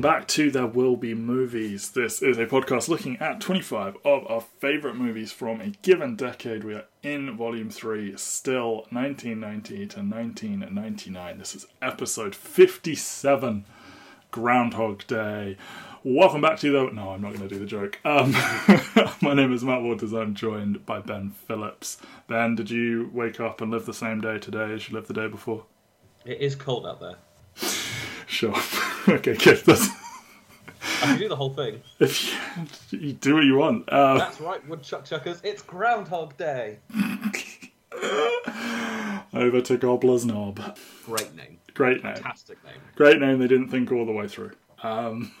Welcome back to There Will Be Movies. This is a podcast looking at 25 of our favourite movies from a given decade. We are in Volume 3, still 1990 to 1999. This is episode 57, Groundhog Day. Welcome back to the. No, I'm not going to do the joke. Um, my name is Matt Waters. I'm joined by Ben Phillips. Ben, did you wake up and live the same day today as you lived the day before? It is cold out there. Sure. okay, good. That's, I can do the whole thing. if you, you do what you want. Uh, That's right, woodchuck chuckers. It's Groundhog Day. over to Gobbler's Knob. Great name. Great name. Fantastic name. Great name. They didn't think all the way through. Um,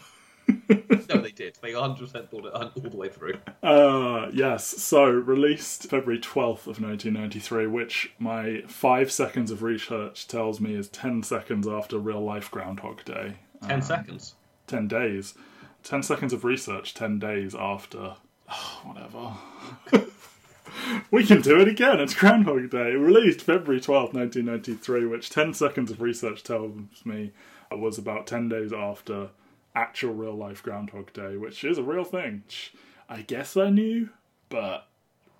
No, they did. They 100% thought it all the way through. uh, yes. So released February 12th of 1993, which my five seconds of research tells me is 10 seconds after real life Groundhog Day. Ten seconds. 10 days. 10 seconds of research, 10 days after. Oh, whatever. we can do it again. It's Groundhog Day. Released February 12th, 1993, which 10 seconds of research tells me was about 10 days after actual real life Groundhog Day, which is a real thing. I guess I knew, but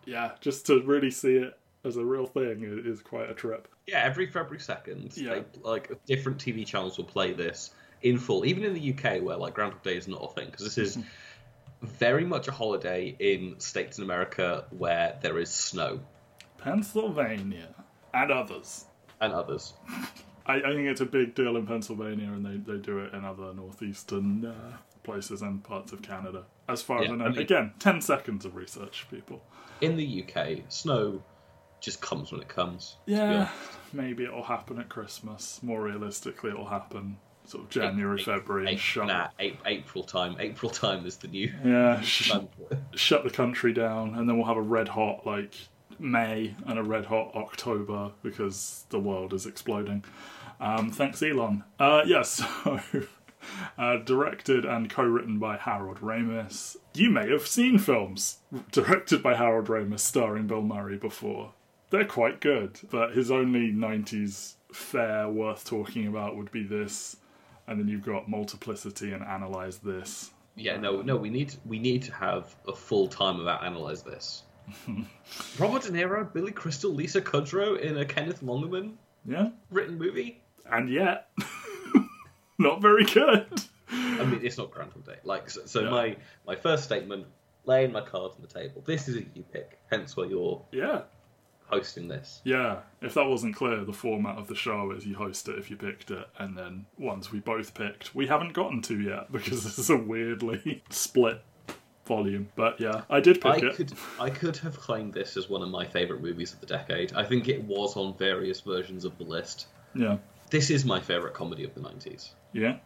yeah, just to really see it as a real thing is quite a trip. Yeah, every February 2nd, Yeah. they, like different TV channels will play this in full, even in the UK where like Groundhog Day is not a thing, because this is very much a holiday in states in America where there is snow Pennsylvania and others. and others. I, I think it's a big deal in Pennsylvania, and they, they do it in other northeastern uh, places and parts of Canada. As far as I know, I mean- again, ten seconds of research, people. In the UK, snow just comes when it comes. Yeah, maybe it'll happen at Christmas. More realistically, it'll happen sort of January, April- February, and April, shut. nah, April time. April time is the new. Yeah, sh- time for it. shut the country down, and then we'll have a red hot like May and a red hot October because the world is exploding. Um, thanks, Elon. Uh, yes, so uh, directed and co-written by Harold Ramis. You may have seen films directed by Harold Ramis starring Bill Murray before. They're quite good, but his only '90s fare worth talking about would be this, and then you've got Multiplicity and Analyze This. Yeah, no, no. We need we need to have a full time about analyze this. Robert De Niro, Billy Crystal, Lisa Kudrow in a Kenneth Lonergan Yeah, written movie. And yet not very good. I mean, it's not Groundhog Day. Like, so, so Yeah. my my first statement, laying my cards on the table. This is a you pick. Hence why you're Yeah, hosting this. yeah. If that wasn't clear, the format of the show is you host it if you picked it, and then once we both picked, we haven't gotten to yet because this is a weirdly split volume. But yeah, I did I pick it. could I could have claimed this as one of my favorite movies of the decade. I think it was on various versions of the list. Yeah, This is my favorite comedy of the '90s. yeah.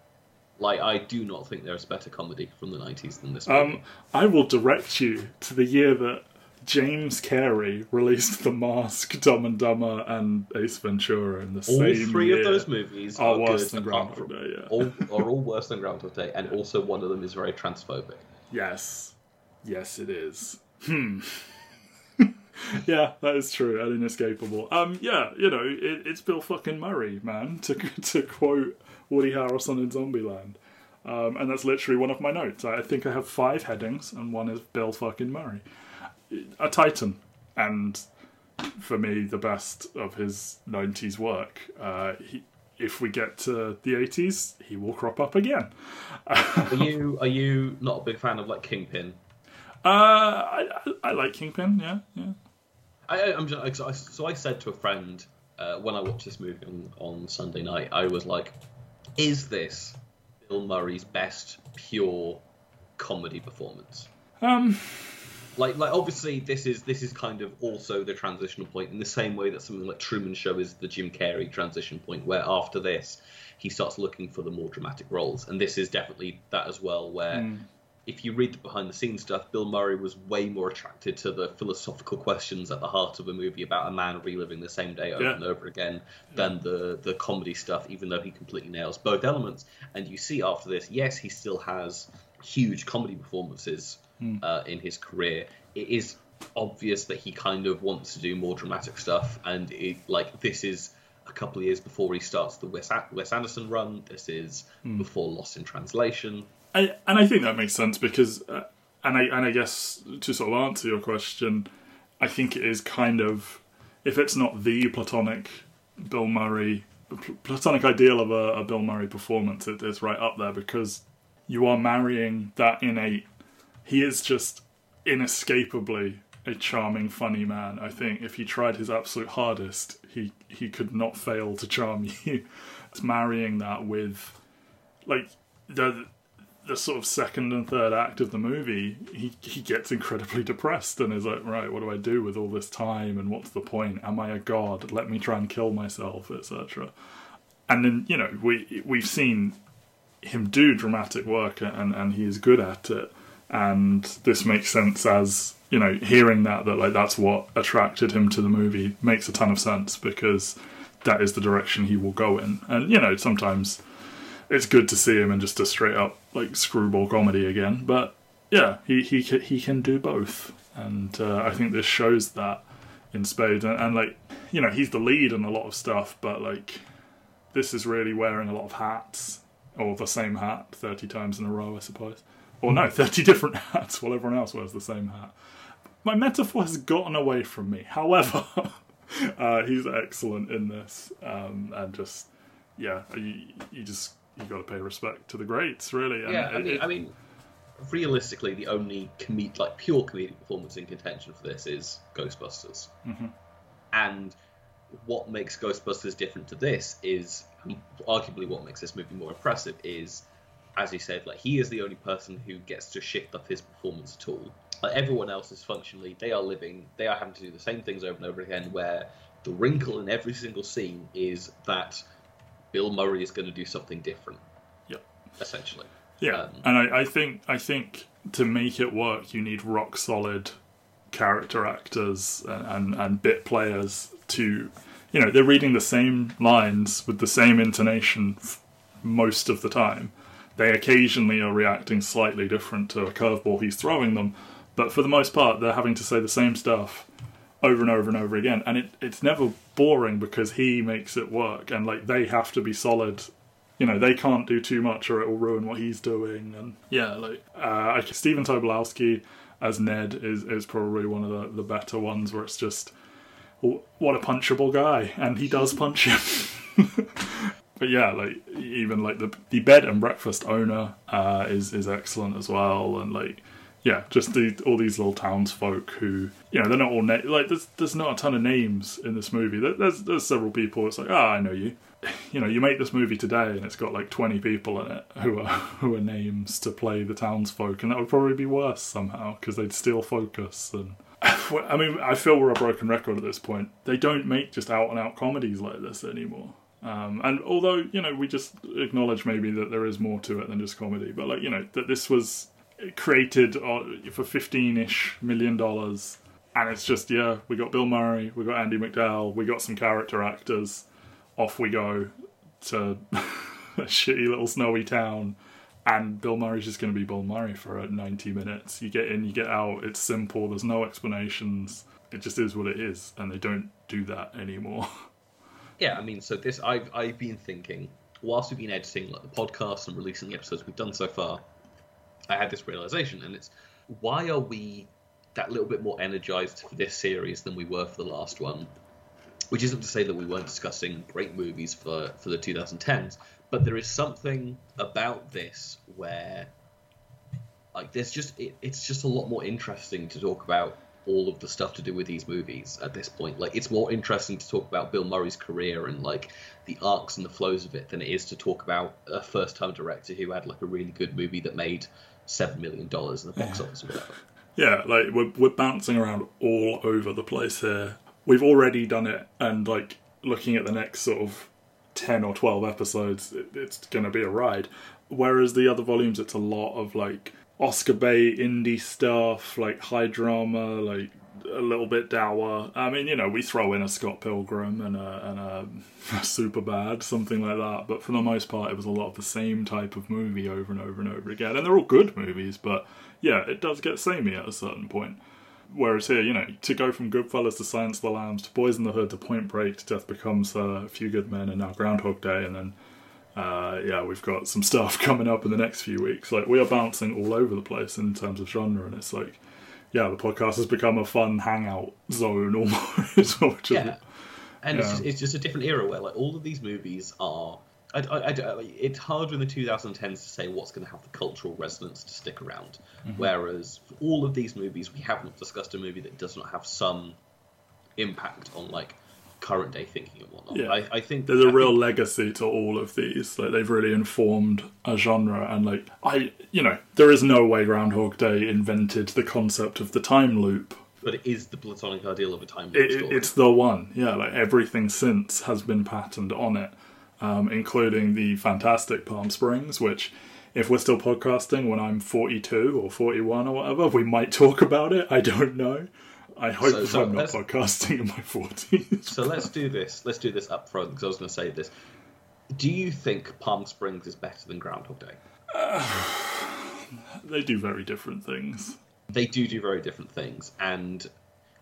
Like, I do not think there's better comedy from the '90s than this. Um, I will direct you to the year that James Carrey released The Mask, Dumb and Dumber, and Ace Ventura in the same movie. all three year. of those movies are are, worse good, than Groundhog Day, yeah. all, are all worse than Groundhog Day, and also one of them is very transphobic. Yes. Yes, it is. Hmm. yeah, that is true and inescapable. Um, yeah, you know, it, it's Bill fucking Murray, man, to to quote Woody Harrelson in Zombieland. Um, and that's literally one of my notes. I think I have five headings, and one is Bill fucking Murray. A titan, and for me, the best of his 90s work. Uh, he, if we get to the 80s, he will crop up again. Are you are you not a big fan of like Kingpin? Uh, I, I, I like Kingpin. Yeah, yeah. I, I'm just, so I- said to a friend uh, when I watched this movie on, on Sunday night, I was like, "Is this Bill Murray's best pure comedy performance?" Um, Like, like obviously this is this is kind of also the transitional point in the same way that something like Truman Show is the Jim Carrey transition point, where after this he starts looking for the more dramatic roles, and this is definitely that as well, where. If you read the behind the scenes stuff, Bill Murray was way more attracted to the philosophical questions at the heart of a movie about a man reliving the same day over Yeah. and over again than the, the comedy stuff, even though he completely nails both elements. And you see after this, yes, he still has huge comedy performances uh, in his career. It is obvious that he kind of wants to do more dramatic stuff, and it, like this is a couple of years before he starts the Wes, Wes Anderson run. This is Hmm. before Lost in Translation. I, and I think that makes sense because, uh, and I and I guess to sort of answer your question, I think it is kind of, if it's not the platonic Bill Murray, platonic ideal of a, a Bill Murray performance, it is right up there because you are marrying that innate. He is just inescapably a charming, funny man. I think if he tried his absolute hardest, he he could not fail to charm you. It's marrying that with, like the the sort of second and third act of the movie, he he gets incredibly depressed and is like, right, what do I do with all this time and what's the point? Am I a god? Let me try and kill myself, etc. And then you know we we've seen him do dramatic work and and he is good at it, and this makes sense as you know hearing that that like that's what attracted him to the movie makes a ton of sense because that is the direction he will go in, and you know sometimes it's good to see him in just a straight up like screwball comedy again. But yeah, he he he can do both, and uh, I think this shows that in spades. And, and like you know, he's the lead in a lot of stuff, but like this is really wearing a lot of hats or the same hat thirty times in a row, I suppose. Or no, thirty different hats while everyone else wears the same hat. My metaphor has gotten away from me. However, uh, he's excellent in this, um, and just yeah, you, you just you got to pay respect to the greats, really. And Yeah, I mean, it- I mean, realistically, the only comed like pure comedic performance in contention for this is Ghostbusters, Mhm. and what makes Ghostbusters different to this is arguably what makes this movie more impressive is, as you said, like he is the only person who gets to shift up his performance at all. Like everyone else is functionally, they are living, they are having to do the same things over and over again. Where the wrinkle in every single scene is that Bill Murray is going to do something different, Yep. essentially. Yeah, Um, and I, I think I think to make it work, you need rock solid character actors and, and, and bit players to, you know, they're reading the same lines with the same intonation f- most of the time. They occasionally are reacting slightly different to a curveball he's throwing them, but for the most part, they're having to say the same stuff over and over and over again, and it, it's never boring because he makes it work, and like they have to be solid. You know they can't do too much or it will ruin what he's doing and yeah like uh Stephen Tobolowsky as Ned is is probably one of the, the better ones where it's just what a punchable guy and he does punch him. But yeah like even like the the bed and breakfast owner uh is is excellent as well and like yeah, just the, all these little townsfolk who, you know, they're not all na- like. There's there's not a ton of names in this movie. There- There's there's several people. It's like, ah, I know you. You know, you make this movie today, and it's got like 20 people in it who are who are names to play the townsfolk, and that would probably be worse somehow because they'd steal focus. And I mean, I feel we're a broken record at this point. They don't make just out and out comedies like this anymore. Um, and although you know, we just acknowledge maybe that there is more to it than just comedy, but like you know, that this was created uh, for 15-ish million dollars. And it's just yeah we got bill murray we got andie macdowell we got some character actors. Off we go to a shitty little snowy town. And bill murray's just going to be bill murray for uh, 90 minutes. You get in you get out it's simple there's no explanations. It just is what it is and they don't do that anymore. Yeah, I mean, so this I've I've been thinking whilst we've been editing like the podcast and releasing the episodes we've done so far. I had this realization, and it's why are we that little bit more energized for this series than we were for the last one? Which isn't to say that we weren't discussing great movies for for the 2010s, but there is something about this where like there's just it, it's just a lot more interesting to talk about all of the stuff to do with these movies at this point. Like it's more interesting to talk about Bill Murray's career and like the arcs and the flows of it than it is to talk about a first time director who had like a really good movie that made seven million dollars in the box office or whatever. Yeah, like we're we're bouncing around all over the place here. We've already done it, and like looking at the next sort of ten or twelve episodes, it, it's going to be a ride. Whereas the other volumes, it's a lot of like Oscar bait indie stuff, like high drama, like a little bit dour. I mean, you know, we throw in a Scott Pilgrim and a and a super bad something like that, but for the most part, it was a lot of the same type of movie over and over and over again. And they're all good movies, but yeah, it does get samey at a certain point. whereas here, you know, to go from Goodfellas to Silence of the Lambs to Boys in the Hood to Point Break to Death Becomes uh, a Few Good Men and now Groundhog Day, and then uh, yeah, we've got some stuff coming up in the next few weeks. Like we are bouncing all over the place in terms of genre, and it's like, yeah, the podcast has become a fun hangout zone almost. which is- Yeah, and it's, Yeah. just, it's just a different era where like all of these movies are. I, I, I- it's hard in the 2010s to say what's going to have the cultural resonance to stick around. Mm-hmm. Whereas for all of these movies, we haven't discussed a movie that does not have some impact on like current day thinking and whatnot. Yeah. I, I think there's a I real think- legacy to all of these. Like they've really informed a genre, and like I, you know, there is no way Groundhog Day invented the concept of the time loop. but it is the platonic ideal of a time loop It, it's the one, yeah. Like everything since has been patterned on it, um, including the fantastic Palm Springs, which. If we're still podcasting when I'm 42 or 41 or whatever, we might talk about it. I don't know. I hope So- so I'm not podcasting in my 40s. So let's do this. Let's do this up front because I was going to say this. Do you think Palm Springs is better than Groundhog Day? they do very different things. They do do very different things, and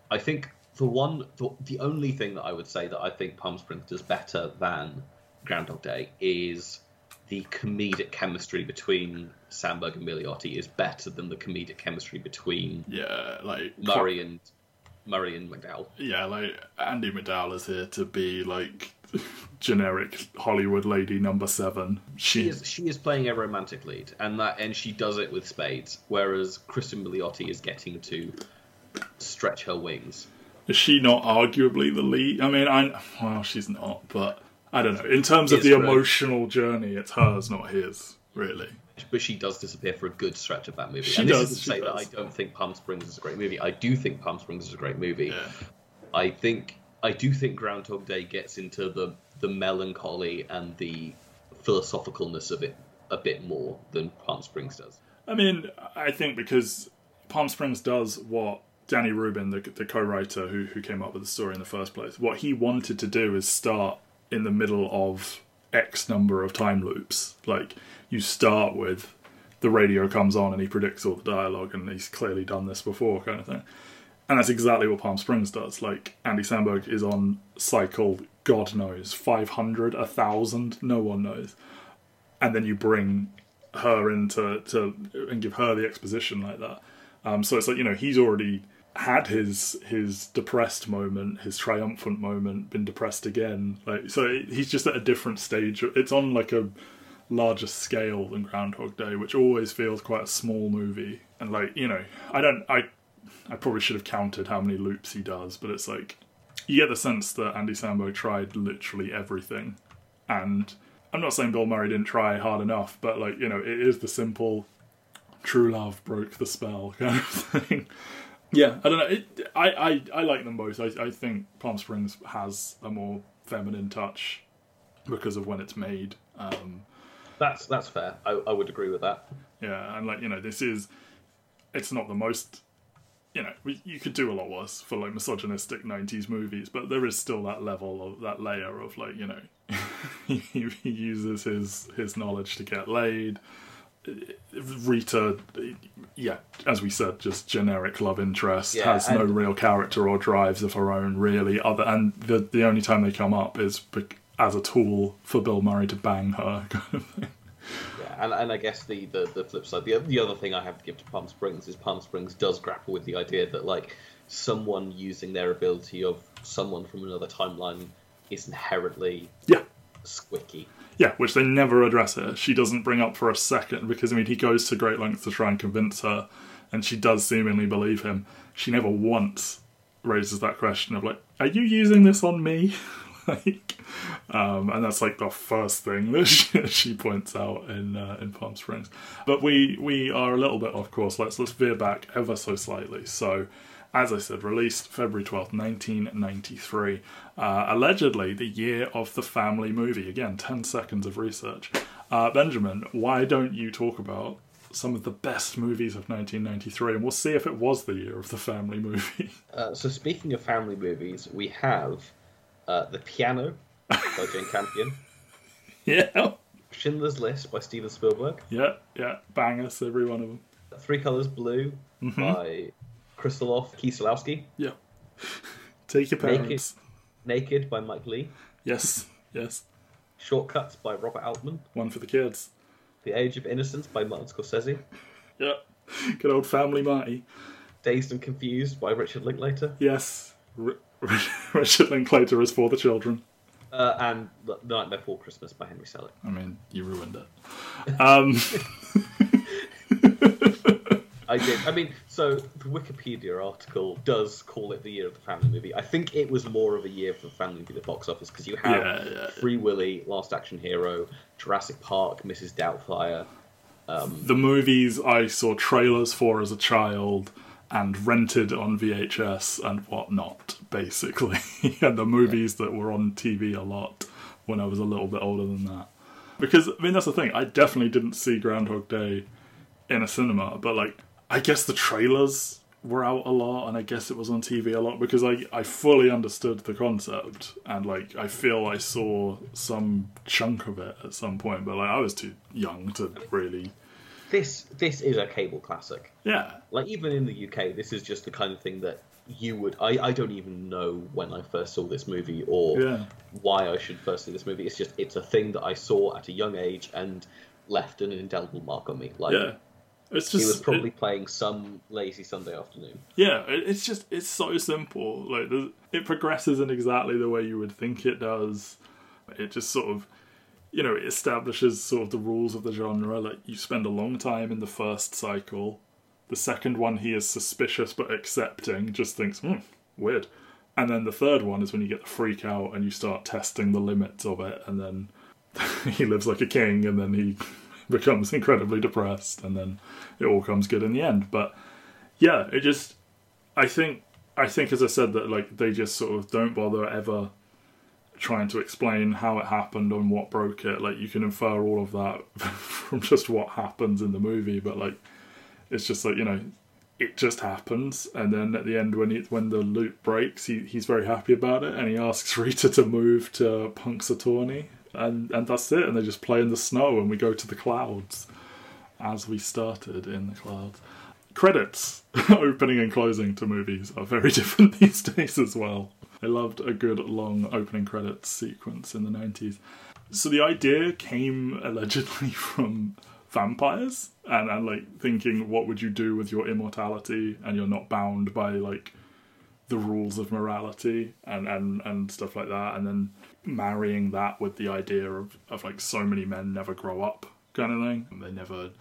I think the one, the, the only thing that I would say that I think Palm Springs does better than Groundhog Day is the comedic chemistry between Samberg and Milioti is better than the comedic chemistry between Yeah, like Murray and Murray and MacDowell. yeah, like Andie MacDowell is here to be like generic Hollywood lady number seven. She She is she is playing a romantic lead, and that and she does it with spades. Whereas Kristen Milioti is getting to stretch her wings. is she not arguably the lead? I mean, I well, she's not, but I don't know. In terms of the right. emotional journey, it's hers, not his, really. But she does disappear for a good stretch of that movie. She and this does, isn't to say that. I don't think Palm Springs is a great movie. I do think Palm Springs is a great movie. Yeah, I think I do think Groundhog Day gets into the the melancholy and the philosophicalness of it a bit more than Palm Springs does. I mean, I think because Palm Springs does what Danny Rubin, the, the co-writer who who came up with the story in the first place, what he wanted to do is start in the middle of X number of time loops. Like you start with the radio comes on and he predicts all the dialogue, and he's clearly done this before, kind of thing. And that's exactly what Palm Springs does. Like Andy Samberg is on cycle, God knows, five hundred, a thousand, no one knows and then you bring her into to and give her the exposition like that. Um, so it's like you know he's already had his his depressed moment, his triumphant moment, been depressed again. Like so he's just at a different stage. It's on like a larger scale than Groundhog Day, which always feels quite a small movie. And like you know, I don't I I probably should have counted how many loops he does, but it's like you get the sense that Andy Samberg tried literally everything and I'm not saying Bill Murray didn't try hard enough, but like you know, it is the simple true love broke the spell kind of thing. Yeah, I don't know. It, I, I I like them both. I I think Palm Springs has a more feminine touch because of when it's made. Um, That's that's fair. I, I would agree with that. yeah, and like you know, this is it's not the most. You know, we, you could do a lot worse for like misogynistic '90s movies, but there is still that level of that layer of like you know, he, he uses his his knowledge to get laid. Rita, yeah, as we said, just generic love interest Yeah, has no real character or drives of her own, really. Other and the the only time they come up is as a tool for Bill Murray to bang her. Kind of thing. Yeah, and, and I guess the, the, the flip side, the, the other thing I have to give to Palm Springs is Palm Springs does grapple with the idea that like someone using their ability of someone from another timeline is inherently Yeah, squicky. Yeah, which they never address her. She doesn't bring up for a second because I mean he goes to great lengths to try and convince her, and she does seemingly believe him. She never once raises that question of like, "Are you using this on me?" like, um, and that's like the first thing that she, she points out in uh, in Palm Springs. But we we are a little bit off course. Let's let's veer back ever so slightly. So. As I said, released February 12th, 1993. Uh, allegedly, the year of the family movie. Again, 10 seconds of research. Uh, Benjamin, why don't you talk about some of the best movies of 1993 and we'll see if it was the year of the family movie. Uh, so speaking of family movies, we have uh, The Piano by Jane Campion, yeah. Schindler's List by Steven Spielberg, Yeah, yeah. Bangers, every one of them. Three Colors Blue Mm-hmm. by Krzysztof Kieslowski. Yeah. Take your Naked. parents. Naked by Mike Leigh. Yes, yes. Shortcuts by Robert Altman. One for the kids. The Age of Innocence by Martin Scorsese. Yeah. Good old family Marty. Dazed and Confused by Richard Linklater. Yes. R- Richard Linklater is for the children. Uh, and The Nightmare Before Christmas by Henry Selick. I mean, you ruined it. Um, I did. I mean, so the Wikipedia article does call it the year of the family movie. I think it was more of a year for the family movie, the box office, because you have Yeah, yeah. Free Willy, Last Action Hero, Jurassic Park, Mrs. Doubtfire. Um, the movies I saw trailers for as a child and rented on VHS and whatnot, basically. and the movies that were on TV a lot when I was a little bit older than that. Because, I mean, that's the thing. I definitely didn't see Groundhog Day in a cinema, but, like, I guess the trailers were out a lot and I guess it was on TV a lot because I, I fully understood the concept and, like, I feel I saw some chunk of it at some point, but, like, I was too young to really. This this is a cable classic. Yeah, Like even in the UK, this is just the kind of thing that you would. I, I don't even know when I first saw this movie or Yeah. why I should first see this movie. It's just it's a thing that I saw at a young age and left an indelible mark on me. Like yeah. It's just he was probably it- playing some lazy Sunday afternoon. yeah. it- It's just it's so simple. Like it progresses in exactly the way you would think it does. It just sort of you know it establishes sort of the rules of the genre. Like you spend a long time in the first cycle. The second one he is suspicious but accepting. Just thinks hmm, weird. And then the third one is when you get the freak out and you start testing the limits of it, and then he lives like a king, and then he becomes incredibly depressed, and then it all comes good in the end. But yeah, it just I think I think as I said that like they just sort of don't bother ever trying to explain how it happened and what broke it. Like you can infer all of that from just what happens in the movie, but like it's just like you know it just happens and then at the end when he, when the loop breaks he, he's very happy about it and he asks Rita to move to Punxsutawney and and that's it and they just play in the snow and we go to the clouds as we started in the clouds. Credits opening and closing to movies are very different these days as well. I loved a good long opening credits sequence in the 90s so the idea came allegedly from vampires and, and like thinking what would you do with your immortality and you're not bound by like the rules of morality and, and, and stuff like that and then marrying that with the idea of, of like so many men never grow up kind of thing. They never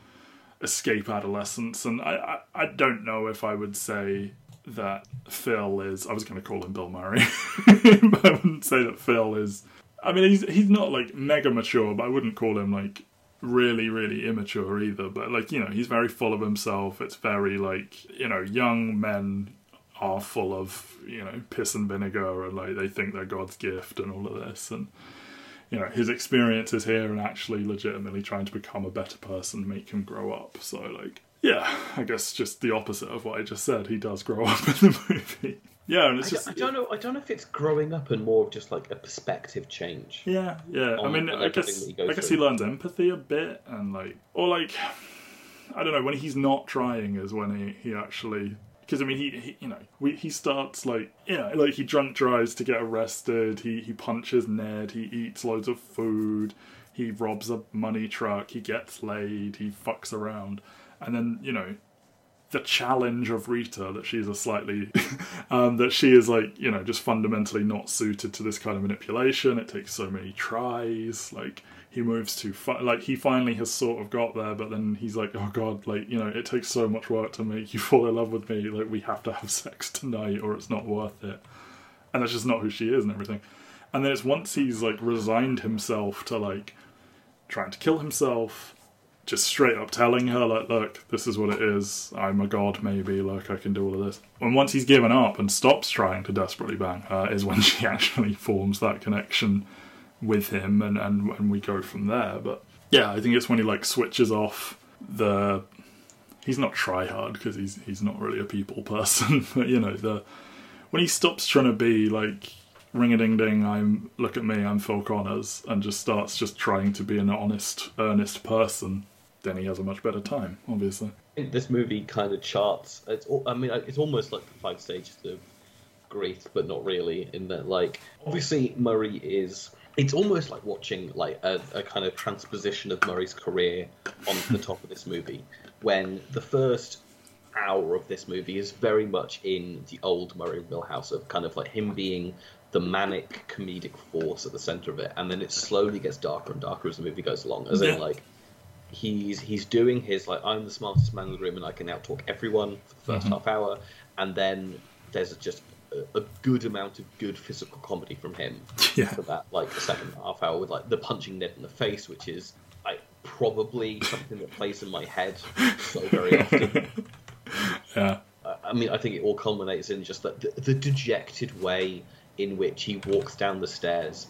escape adolescence. And I, I, I don't know if I would say that Phil is I was going to call him Bill Murray but I wouldn't say that Phil is I mean he's he's not like mega mature but I wouldn't call him like really really immature either. But like you know he's very full of himself. It's very like you know young men are full of you know piss and vinegar and like they think they're god's gift and all of this and you know his experiences here and actually legitimately trying to become a better person make him grow up so like yeah i guess just the opposite of what i just said he does grow up in the movie yeah and I, it's d- just I don't know. I don't know if it's growing up and more of just like a perspective change. Yeah, yeah. I mean, I guess he I guess through. he learns empathy a bit, and like, or like, I don't know when he's not trying is when he he actually. Because I mean, he, he you know we, he starts like know like he drunk drives to get arrested. He he punches Ned. He eats loads of food. He robs a money truck. He gets laid. He fucks around, and then you know the challenge of Rita that she's a slightly um, that she is like you know just fundamentally not suited to this kind of manipulation. It takes so many tries. Like he moves too far. Like he finally has sort of got there, but then he's like, oh god, like you know it takes so much work to make you fall in love with me. Like we have to have sex tonight, or it's not worth it. And that's just not who she is and everything. And then it's once he's like resigned himself to like trying to kill himself just straight up telling her like look this is what it is i'm a god maybe like i can do all of this and once he's given up and stops trying to desperately bang her is when she actually forms that connection with him and and, and we go from there but yeah i think it's when he like switches off the he's not try hard because he's he's not really a people person but you know the when he stops trying to be like ring a ding ding i'm look at me i'm phil connors and just starts just trying to be an honest earnest person then he has a much better time, obviously. This movie kind of charts. It's, I mean, it's almost like the five stages of grief, but not really. In that, like, obviously Murray is. It's almost like watching like a, a kind of transposition of Murray's career onto the top of this movie. When the first hour of this movie is very much in the old Murray Millhouse of kind of like him being the manic comedic force at the center of it, and then it slowly gets darker and darker as the movie goes along. As Yeah. in, like he's he's doing his like I'm the smartest man in the room and I can outtalk everyone for the 1st Mhm. half hour, and then there's just a, good amount of good physical comedy from him Yeah. for that like second half hour with like the punching Ned in the face, which is like probably something that plays in my head so very often. Yeah. I- I mean, I think it all culminates in just that the, the dejected way in which he walks down the stairs,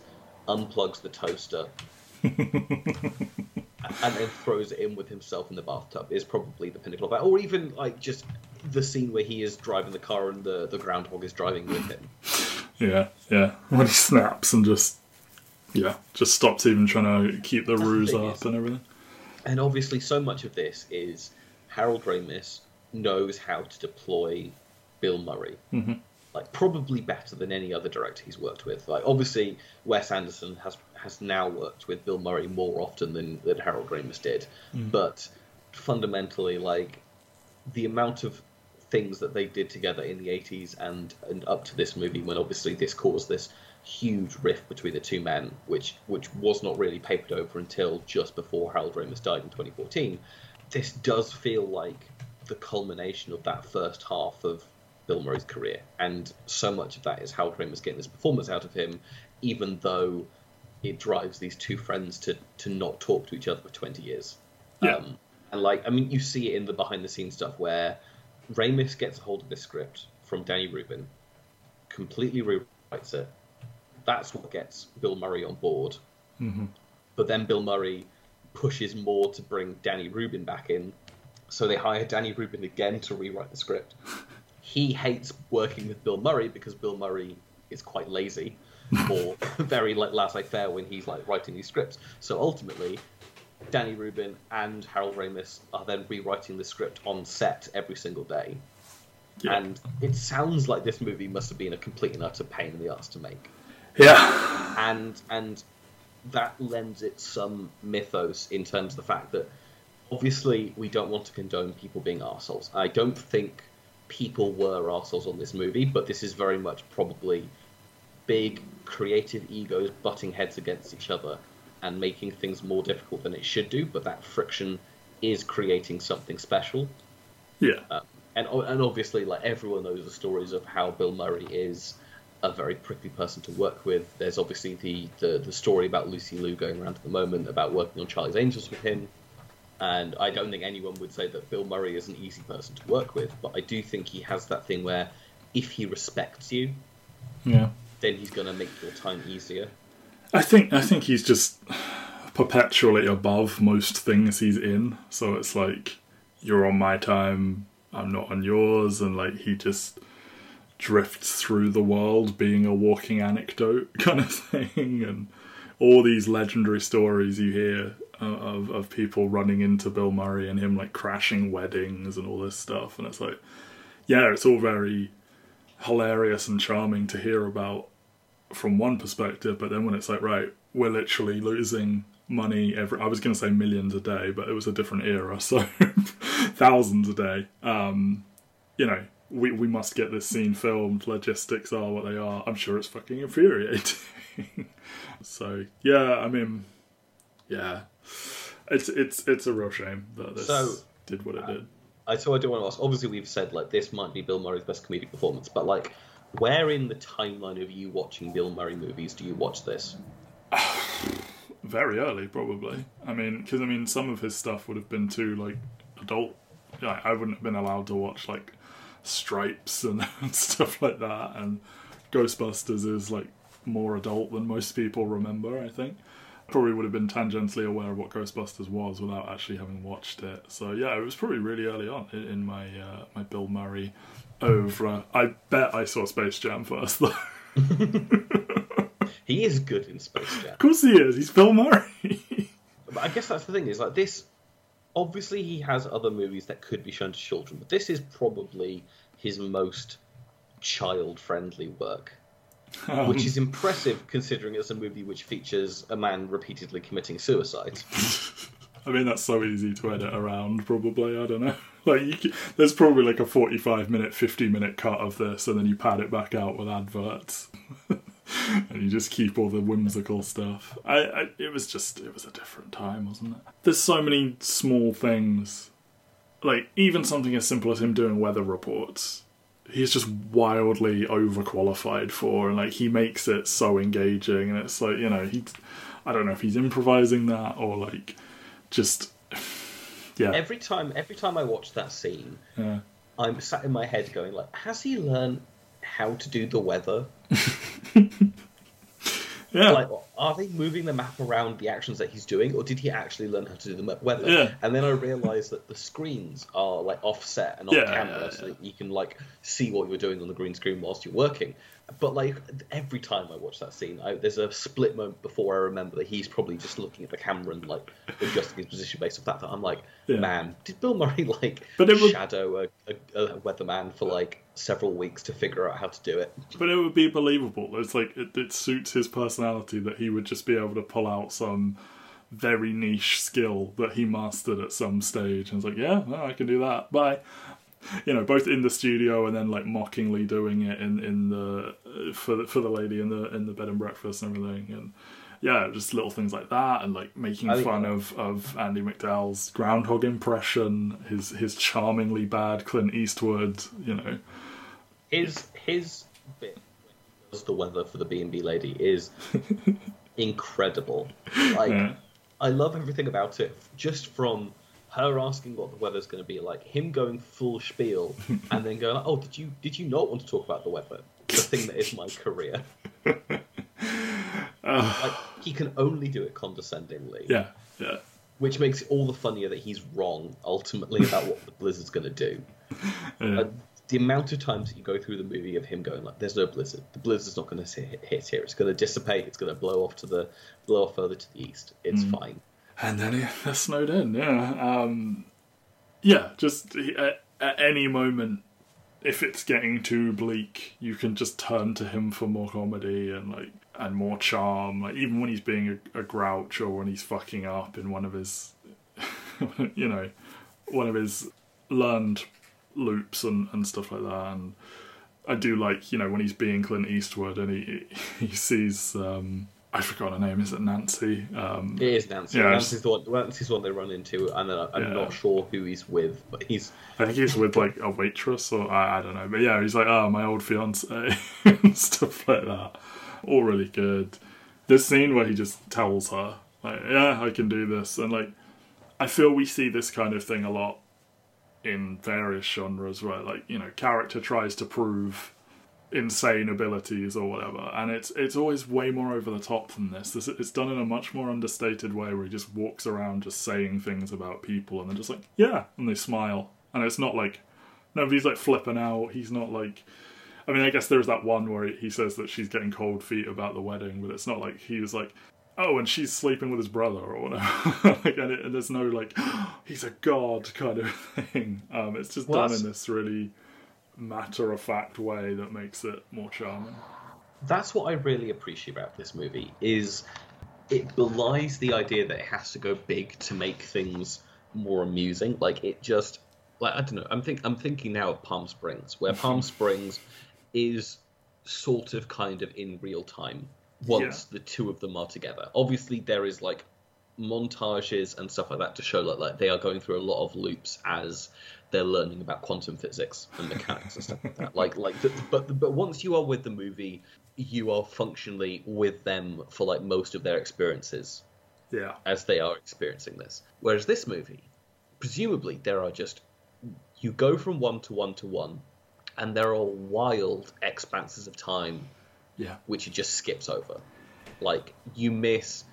unplugs the toaster, and then throws it in with himself in the bathtub is probably the pinnacle of that. Or even like just the scene where he is driving the car and the, the groundhog is driving with him. Yeah, yeah. When he snaps and just, yeah, just stops even trying to keep the That's ruse thing up is- and everything. And obviously, so much of this is Harold Ramis knows how to deploy Bill Murray. hmm like probably better than any other director he's worked with. Like obviously Wes Anderson has has now worked with Bill Murray more often than, than Harold Ramis did, but fundamentally like the amount of things that they did together in the 80s and and up to this movie when obviously this caused this huge rift between the two men which which was not really papered over until just before Harold Ramis died in 2014 this does feel like the culmination of that first half of Bill Murray's career, and so much of that is Harold Ramis getting this performance out of him, even though it drives these two friends to to not talk to each other for twenty years. Yeah. Um, and like, I mean, you see it in the behind the scenes stuff where Ramis gets a hold of this script from Danny Rubin, completely rewrites it. That's what gets Bill Murray on board. hmm But then Bill Murray pushes more to bring Danny Rubin back in. So they hire Danny Rubin again to rewrite the script. He hates working with Bill Murray because Bill Murray is quite lazy or very like laissez-faire when he's like writing these scripts. So ultimately, Danny Rubin and Harold Ramis are then rewriting the script on set every single day. Yeah. And it sounds like this movie must have been a complete and utter pain in the ass to make Yeah. and and that lends it some mythos in terms of the fact that obviously we don't want to condone people being arseholes. I don't think people were arseholes on this movie, but this is very much probably big creative egos butting heads against each other and making things more difficult than it should do, but that friction is creating something special. Yeah. Uh, and and obviously, like everyone knows the stories of how Bill Murray is a very prickly person to work with. There's obviously the, the, the story about Lucy Liu going around at the moment about working on Charlie's Angels with him. And I don't think anyone would say that Bill Murray is an easy person to work with, but I do think he has that thing where if he respects you, Yeah. then he's going to make your time easier. I think I think he's just perpetually above most things he's in. So it's like you're on my time, I'm not on yours, and like he just drifts through the world being a walking anecdote kind of thing, and all these legendary stories you hear uh, of of people running into Bill Murray and him like crashing weddings and all this stuff, and it's like, yeah, it's all very hilarious and charming to hear about from one perspective, but then when it's like, right, we're literally losing money every. I was going to say millions a day, but it was a different era, so thousands a day. Um, you know, we we must get this scene filmed. Logistics are what they are. I'm sure it's fucking infuriating. so yeah, I mean, yeah, it's it's it's a real shame that this So, did what it did. I so I do want to ask. Obviously, we've said like this might be Bill Murray's best comedic performance, but like, where in the timeline of you watching Bill Murray movies do you watch this? very early probably. I mean because i mean some of his stuff would have been too like adult. Yeah i wouldn't have been allowed to watch like stripes and, and stuff like that and ghostbusters is like more adult than most people remember i think. Probably would have been tangentially aware of what ghostbusters was without actually having watched it. So yeah it was probably really early on in, in my uh, my bill murray over i bet i saw space jam first though He is good in Space Jam. of course he is he's bill murray But I guess that's the thing is like this. obviously he has other movies that could be shown to children, but this is probably his most child-friendly work. Um, which is impressive considering it's a movie which features a man repeatedly committing suicide. I mean, that's so easy to edit around. Probably, I don't know. Like, can, there's probably like a 45 minute, 50 minute cut of this, and then you pad it back out with adverts, and you just keep all the whimsical stuff. I, I, it was just, it was a different time, wasn't it? There's so many small things, like even something as simple as him doing weather reports. He's just wildly overqualified for, and like he makes it so engaging, and it's like you know he, I don't know if he's improvising that or like just yeah Every time, every time I watch that scene, yeah I'm sat in my head going like, has he learned how to do the weather? yeah Like, are they moving the map around the actions that he's doing, or did he actually learn how to do the weather? Yeah. And then I realised that the screens are like offset and off Yeah, camera, yeah, so that you can like see what you're doing on the green screen whilst you're working. But like every time I watch that scene, I, there's a split moment before I remember that he's probably just looking at the camera and like adjusting his position based off that. That I'm like, Yeah. man, did Bill Murray like But it would- shadow a, a, a weatherman for like several weeks to figure out how to do it? but it would be believable it's like it, it suits his personality that he would just be able to pull out some very niche skill that he mastered at some stage and it's like yeah well, i can do that bye you know both in the studio and then like mockingly doing it in in the uh, for the, for the lady in the in the bed and breakfast and everything and yeah just little things like that and like making I fun of of andie macdowell's groundhog impression his his charmingly bad clint eastwood you know his his bit does the weather for the B and B lady is incredible. Like Yeah. I love everything about it, just from her asking what the weather's going to be like, him going full spiel, and then going, "Oh, did you did you not want to talk about the weather? The thing that is my career." like he can only do it condescendingly, yeah yeah which makes it all the funnier that he's wrong ultimately about what the blizzard's going to do. yeah. Uh, the amount of times that you go through the movie of him going like, "There's no blizzard. The blizzard's not going to hit, hit here. It's going to dissipate. It's going to blow off to the blow off further to the east. It's fine." And then he, snowed in. Yeah, um, yeah. Just at, at any moment, if it's getting too bleak, you can just turn to him for more comedy and like and more charm. Like even when he's being a, a grouch or when he's fucking up in one of his, you know, one of his learned loops and, and stuff like that. And I do like you know when he's being Clint Eastwood and he he sees. Um, I forgot her name. Is it Nancy? Um, It is Nancy. Yeah, Nancy's the one. Nancy's the one they run into, and then I'm Yeah. not sure who he's with, but he's I think he's with like a waitress or I, I don't know, but yeah, he's like, oh, my old fiance and stuff like that. All really good. This scene where he just tells her, like, yeah, I can do this, and like, I feel we see this kind of thing a lot in various genres where like you know character tries to prove insane abilities or whatever. And it's it's always way more over the top than this. this it's done in a much more understated way where he just walks around just saying things about people and they're just like yeah and they smile. And it's not like nobody's like flipping out. He's not like I mean I guess there's that one where he says that she's getting cold feet about the wedding but it's not like he was like oh and she's sleeping with his brother or whatever. Like and, it, and there's no like he's a god kind of thing. Um it's just Well, done in this really matter of fact way that makes it more charming that's what I really appreciate about this movie is it belies the idea that it has to go big to make things more amusing. Like it just like I don't know. I'm think I'm thinking now of Palm Springs, where Palm Springs is sort of kind of in real time once the two of them are together. Obviously, there is like montages and stuff like that to show that like they are going through a lot of loops as they're learning about quantum physics and mechanics and stuff like that. Like like the, but but once you are with the movie, you are functionally with them for like most of their experiences yeah as they are experiencing this. Whereas this movie, presumably, there are just you go from one to one to one, and there are wild expanses of time yeah which it just skips over. Like you miss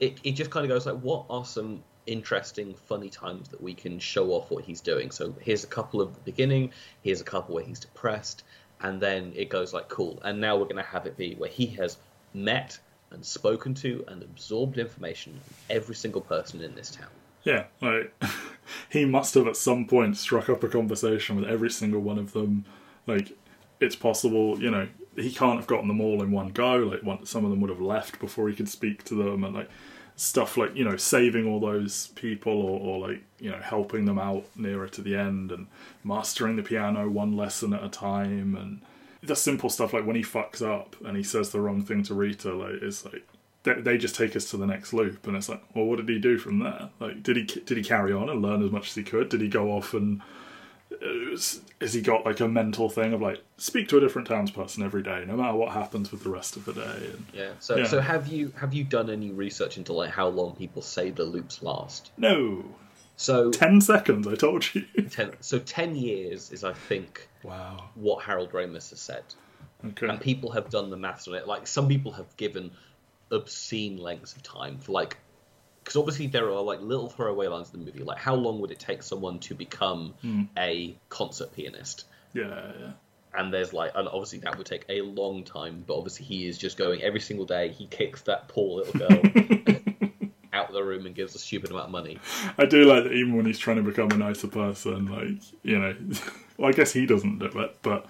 it. It just kind of goes like, what are some interesting, funny times that we can show off what he's doing? So here's a couple of the beginning. Here's a couple where he's depressed, and then it goes like, cool. And now we're going to have it be where he has met and spoken to and absorbed information from every single person in this town. Yeah, like he must have at some point struck up a conversation with every single one of them. Like it's possible, you know, he can't have gotten them all in one go. Like one, some of them would have left before he could speak to them, and like stuff like you know saving all those people or, or like you know helping them out nearer to the end and mastering the piano one lesson at a time and the simple stuff like when he fucks up and he says the wrong thing to Rita like it's like they, they just take us to the next loop and it's like well what did he do from there like did he did he carry on and learn as much as he could did he go off and Uh, has he got like a mental thing of like speak to a different townsperson every day, no matter what happens with the rest of the day? And, Yeah. So Yeah. so have you have you done any research into like how long people say the loops last? no, So ten seconds. I told you. ten, so ten years is I think wow. what Harold Ramis has said, Okay. and people have done the maths on it. Like some people have given obscene lengths of time for like because obviously there are like little throwaway lines in the movie like how long would it take someone to become hmm. a concert pianist? Yeah, yeah. and there's like and obviously that would take a long time but obviously he is just going every single day he kicks that poor little girl out of the room and gives a stupid amount of money. I do like that even when he's trying to become a nicer person, like you know, well, I guess he doesn't do it, but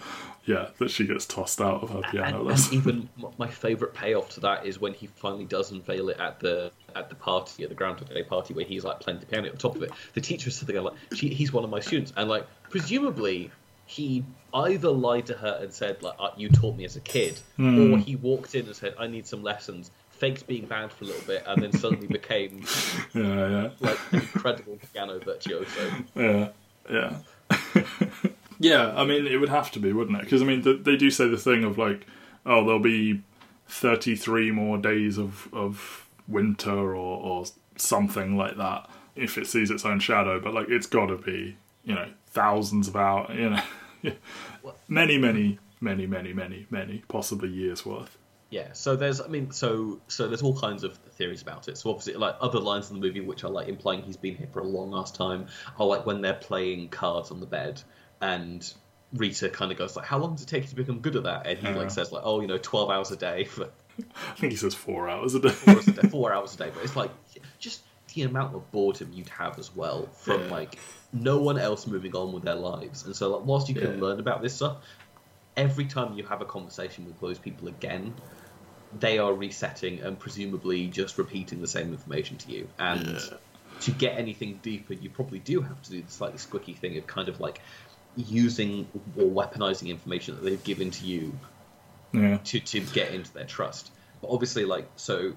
yeah, that she gets tossed out of her piano and, lesson. and even my favorite payoff to that is when he finally does unveil it at the at the party at the Groundhog Day party where he's like playing the piano on top of it. The teacher is sitting there like, she, he's one of my students, and like presumably he either lied to her and said like, uh, "You taught me as a kid," or he walked in and said, "I need some lessons." Faked being banned for a little bit, and then suddenly became yeah, yeah. like an incredible piano virtuoso. Yeah, yeah, yeah. I mean, it would have to be, wouldn't it? Because I mean, th- they do say the thing of like, oh, there'll be thirty-three more days of of winter or or something like that if it sees its own shadow. But like, it's got to be, you know, thousands of hours, you know, many, many, many, many, many, many, possibly years worth. Yeah, so there's, I mean, so so there's all kinds of theories about it. So obviously, like other lines in the movie which are like implying he's been here for a long ass time, are like when they're playing cards on the bed, and Rita kind of goes like, "How long does it take you to become good at that?" And he Yeah. like uh-huh. says like, "Oh, you know, twelve hours a day I think he says four hours a day. four hours a day, four hours a day." But it's like just the amount of boredom you'd have as well from Yeah. like no one else moving on with their lives. And so, like, whilst you can Yeah. learn about this stuff, every time you have a conversation with those people again, they are resetting and presumably just repeating the same information to you. And to get anything deeper, you probably do have to do the slightly squicky thing of kind of like using or weaponizing information that they've given to you yeah, to, to get into their trust. But obviously, like, so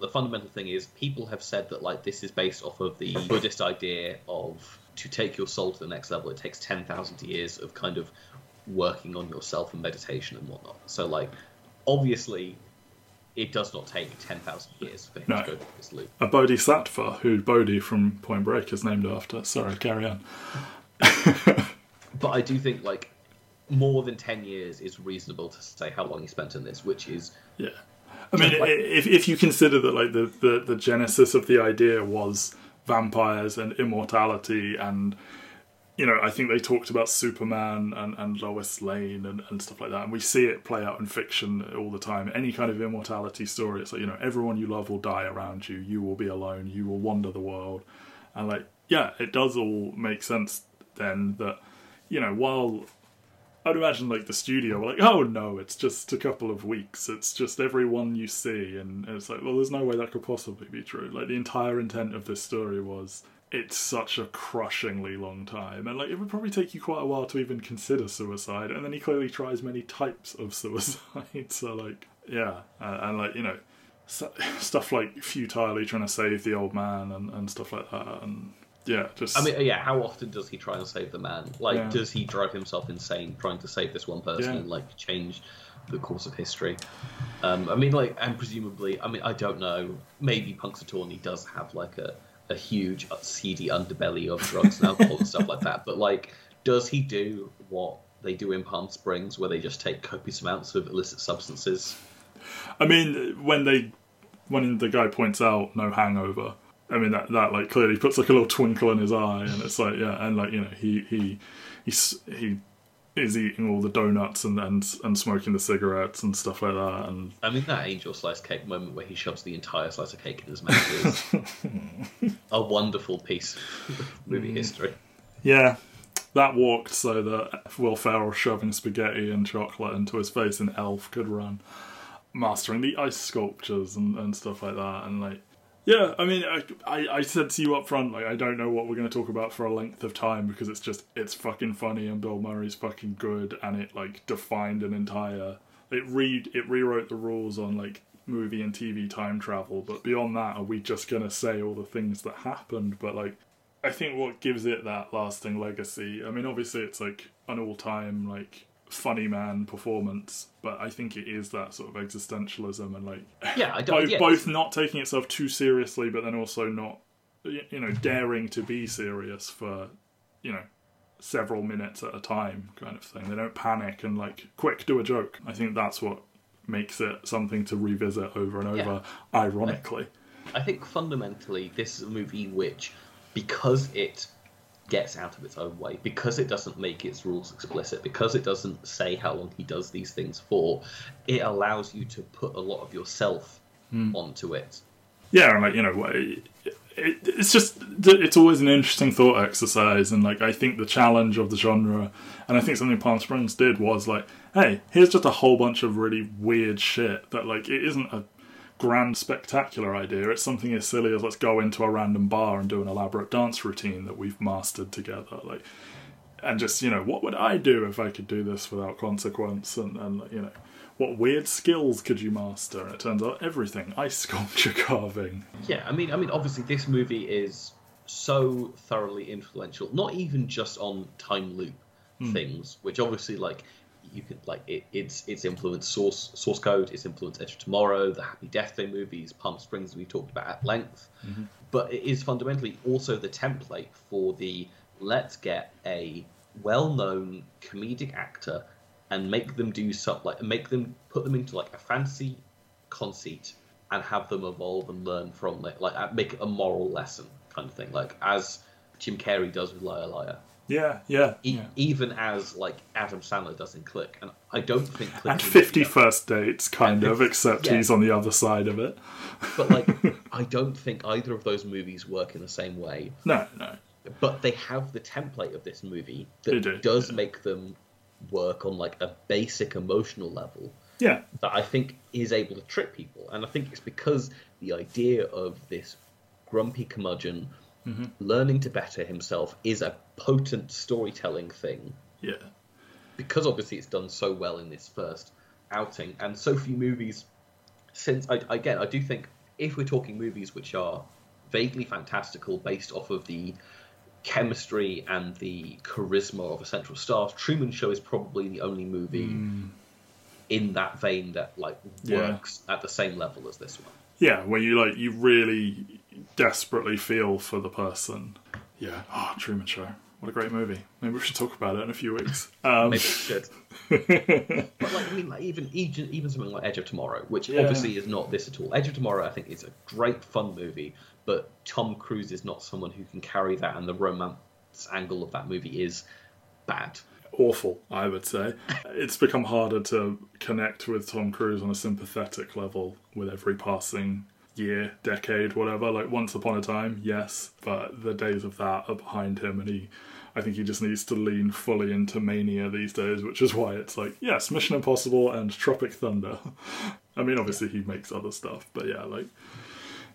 the fundamental thing is people have said that, like, this is based off of the Buddhist idea of to take your soul to the next level, it takes 10,000 years of kind of working on yourself and meditation and whatnot. So, like, obviously, it does not take 10,000 years for him No. to go through this loop. a bodhisattva who Bodhi from Point Break is named after. Sorry, carry on. But I do think, like, more than 10 years is reasonable to say how long he spent in this, which is Yeah, I mean, i if if you consider that like the, the the genesis of the idea was vampires and immortality, and you know, I think they talked about Superman and, and Lois Lane and, and stuff like that, and we see it play out in fiction all the time. Any kind of immortality story, it's like you know, everyone you love will die around you. You will be alone. You will wander the world, and like yeah, it does all make sense then that you know while I'd imagine like the studio were like, oh no, it's just a couple of weeks. It's just everyone you see, and it's like, well, there's no way that could possibly be true. Like the entire intent of this story was, it's such a crushingly long time, and like it would probably take you quite a while to even consider suicide. And then he clearly tries many types of suicide. so like, yeah, and like you know, stu- stuff like futilely trying to save the old man and, and stuff like that, and yeah, just I mean, yeah. How often does he try and save the man? Like, Yeah. does he drive himself insane trying to save this one person Yeah. and like change the course of history? Um, I mean, like, and presumably, I mean, I don't know. Maybe Punxsutawney does have like a, a huge uh, seedy underbelly of drugs and alcohol and stuff like that. But like, does he do what they do in Palm Springs, where they just take copious amounts of illicit substances? I mean, when they when the guy points out no hangover, I mean that that like clearly puts like a little twinkle in his eye, and it's like yeah, and like you know he he he he is eating all the donuts and, and and smoking the cigarettes and stuff like that. And I mean, that angel slice cake moment where he shoves the entire slice of cake in his mouth is a wonderful piece of mm. movie history. yeah, that walked so that Will Ferrell shoving spaghetti and chocolate into his face in Elf could run, mastering the ice sculptures and, and stuff like that. And like, yeah, I mean, I, I, I said to you up front, like, I don't know what we're going to talk about for a length of time because it's just, it's fucking funny and Bill Murray's fucking good and it, like, defined an entire, it re, it rewrote the rules on, like, movie and TV time travel. But beyond that, are we just going to say all the things that happened? But, like, I think what gives it that lasting legacy, I mean, obviously it's, like, an all time, like, funny man performance, but I think it is that sort of existentialism and like Yeah, I don't. both, yeah, both not taking itself too seriously, but then also not, you know, daring to be serious for, you know, several minutes at a time, kind of thing. They don't panic and like, quick, do a joke. I think that's what makes it something to revisit over and over. Ironically, I think fundamentally this is a movie which, because it gets out of its own way, because it doesn't make its rules explicit, because it doesn't say how long he does these things for, it allows you to put a lot of yourself hmm. onto it. yeah, and like you know, it, it, it's just it's always an interesting thought exercise, and like I think the challenge of the genre, and I think something Palm Springs did was like, hey, here's just a whole bunch of really weird shit that like it isn't a grand spectacular idea. It's something as silly as let's go into a random bar and do an elaborate dance routine that we've mastered together, like. And just you know, what would I do if I could do this without consequence? And, and you know, what weird skills could you master? And it turns out everything: ice sculpture carving, Yeah, I mean, I mean, obviously, this movie is so thoroughly influential. Not even just on time loop hmm. things, which obviously, like, you could like it, it's it's influenced source source code. It's influenced Edge of Tomorrow, the Happy Death Day movies, Palm Springs we talked about at length. Mm-hmm. But it is fundamentally also the template for the let's get a well-known comedic actor and make them do something like make them put them into like a fancy conceit and have them evolve and learn from it, like make it a moral lesson kind of thing, like as Jim Carrey does with Liar Liar, Yeah, yeah, e- yeah. even as like Adam Sandler does in Click, and I don't think Click And is- 50 first dates, kind And of, 50 except yeah. he's on the other side of it. but like I don't think either of those movies work in the same way. No, no. But they have the template of this movie that do, does yeah. make them work on like a basic emotional level. Yeah, that I think is able to trick people. And I think it's because the idea of this grumpy curmudgeon Mm-hmm. learning to better himself is a potent storytelling thing. yeah. Because obviously it's done so well in this first outing, and so few movies since. I, again, I do think if we're talking movies which are vaguely fantastical based off of the chemistry and the charisma of a central star, Truman Show is probably the only movie in that vein that like Yeah. works at the same level as this one. Yeah, where you like, you really desperately feel for the person. Yeah. Oh, Truman Show. What a great movie. Maybe we should talk about it in a few weeks. Um, Maybe it should. but like I mean, like even even even something like Edge of Tomorrow, which Yeah. obviously is not this at all. Edge of Tomorrow, I think, is a great fun movie, but Tom Cruise is not someone who can carry that, and the romance angle of that movie is bad. awful, I would say. It's become harder to connect with Tom Cruise on a sympathetic level with every passing year, decade, whatever. Like Once Upon a Time, yes, but the days of that are behind him, and he, I think he just needs to lean fully into mania these days, which is why it's like, yes, Mission Impossible and Tropic Thunder. I mean, obviously he makes other stuff, but yeah, like,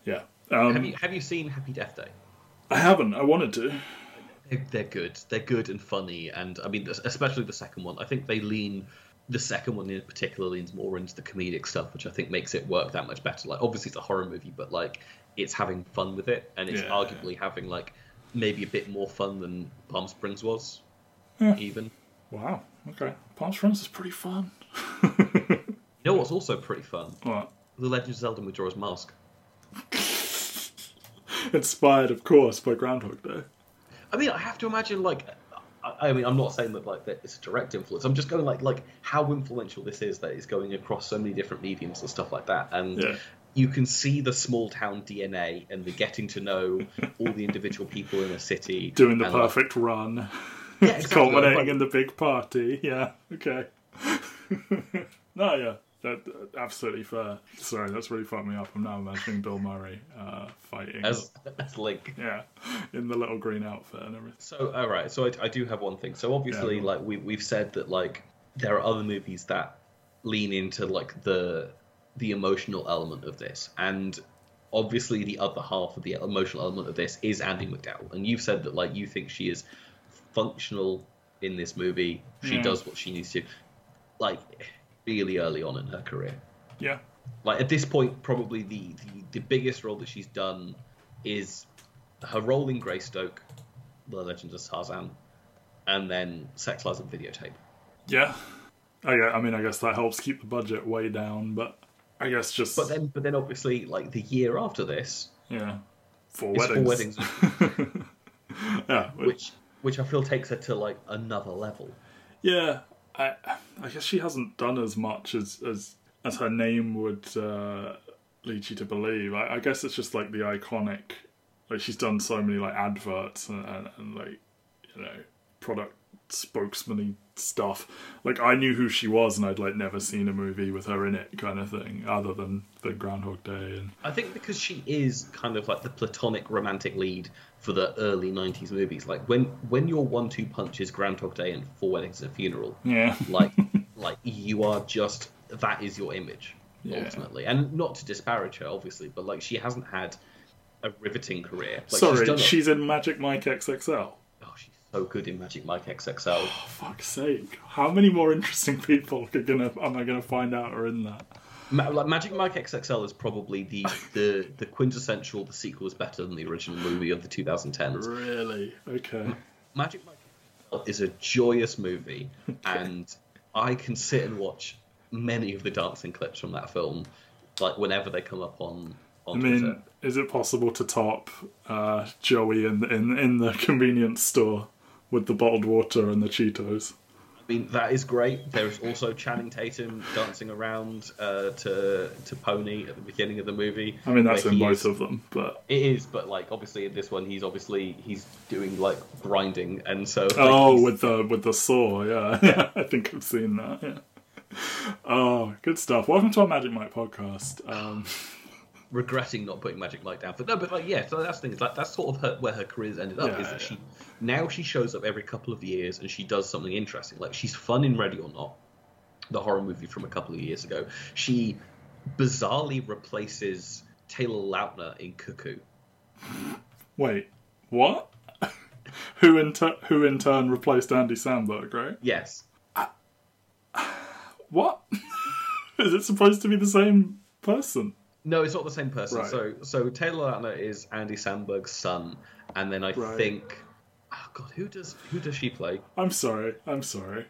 yeah. Um, Have you have you seen Happy Death Day? I haven't. I wanted to. They're, they're good. They're good and funny, and I mean, especially the second one. I think they lean. The second one in particular leans more into the comedic stuff, which I think makes it work that much better. Like, obviously, it's a horror movie, but like, it's having fun with it, and it's Yeah. arguably having like maybe a bit more fun than Palm Springs was, Yeah. even. Wow. Okay. Palm Springs is pretty fun. You know what's also pretty fun? What? The Legend of Zelda Majora's Mask. Inspired, of course, by Groundhog Day. I mean, I have to imagine like. I mean, I'm not saying that like that it's a direct influence. I'm just going like like how influential this is that it's going across so many different mediums and stuff like that. And Yeah. you can see the small town DNA and the getting to know all the individual people in a city. Doing the and, like, perfect run. Yeah, exactly. culminating Like- in the big party. Yeah. Okay. no, yeah. That, absolutely fair. Sorry, that's really fucked me up. I'm now imagining Bill Murray uh, fighting. as as Link. yeah, in the little green outfit and everything. So all right, so I, I do have one thing. So obviously, Yeah. like we we've said that like there are other movies that lean into like the the emotional element of this, and obviously the other half of the emotional element of this is Andie MacDowell, and you've said that like you think she is functional in this movie. She Yeah. does what she needs to, like really early on in her career. Yeah. Like at this point, probably the, the, the biggest role that she's done is her role in Greystoke, The Legend of Tarzan, and then Sex Lies and Videotape. Yeah. I, I mean, I guess that helps keep the budget way down, but I guess just. But then, but then obviously, like the year after this, yeah. Four weddings. Four Weddings, yeah. which which I feel takes her to like another level. Yeah, I I guess she hasn't done as much as as as her name would uh, lead you to believe. I, I guess it's just like the iconic, like she's done so many like adverts and, and, and like you know product spokesman stuff. Like I knew who she was, and I'd like never seen a movie with her in it, kind of thing, other than the Groundhog Day and I think because she is kind of like the platonic romantic lead for the early '90s movies. Like when when your one-two punch is Groundhog Day and Four Weddings and a Funeral, yeah, like like you are just that is your image Yeah. ultimately and not to disparage her obviously but like she hasn't had a riveting career like, Sorry, done she's in Magic Mike XXL. Oh so good in magic mike xxl For fuck's sake! How many more interesting people are gonna am I gonna find out are in that? Ma- like, magic mike xxl is probably the the the quintessential the sequel is better than the original movie of the 2010s Really? Okay. magic mike XXL is a joyous movie and i can sit and watch many of the dancing clips from that film like whenever they come up on on I Twitter. mean, is it possible to top uh, Joey in in in the convenience store with the bottled water and the Cheetos? I mean, that is great. There's also Channing Tatum dancing around uh, to to Pony at the beginning of the movie. I mean, that's in both is- of them, but It is, but like obviously in this one, he's obviously he's doing like grinding, and so like, oh, with the with the saw, yeah, I think I've seen that. Yeah. Oh, good stuff. Welcome to our Magic Mike podcast. Um, regretting not putting Magic Mike down. But no, but like yeah, so that's the thing. Is like that's sort of her, where her career's ended up. Yeah, is that yeah. she now she shows up every couple of years and she does something interesting. Like she's fun in Ready or Not, the horror movie from a couple of years ago. She bizarrely replaces Taylor Lautner in Cuckoo. wait, what? who in tur- who in turn replaced Andy Samberg, right? Yes. What? is it supposed to be the same person? No, it's not the same person. Right. So, so Taylor Lautner is Andy Samberg's son, and then I Right. think, oh god, who does who does she play? I'm sorry. I'm sorry.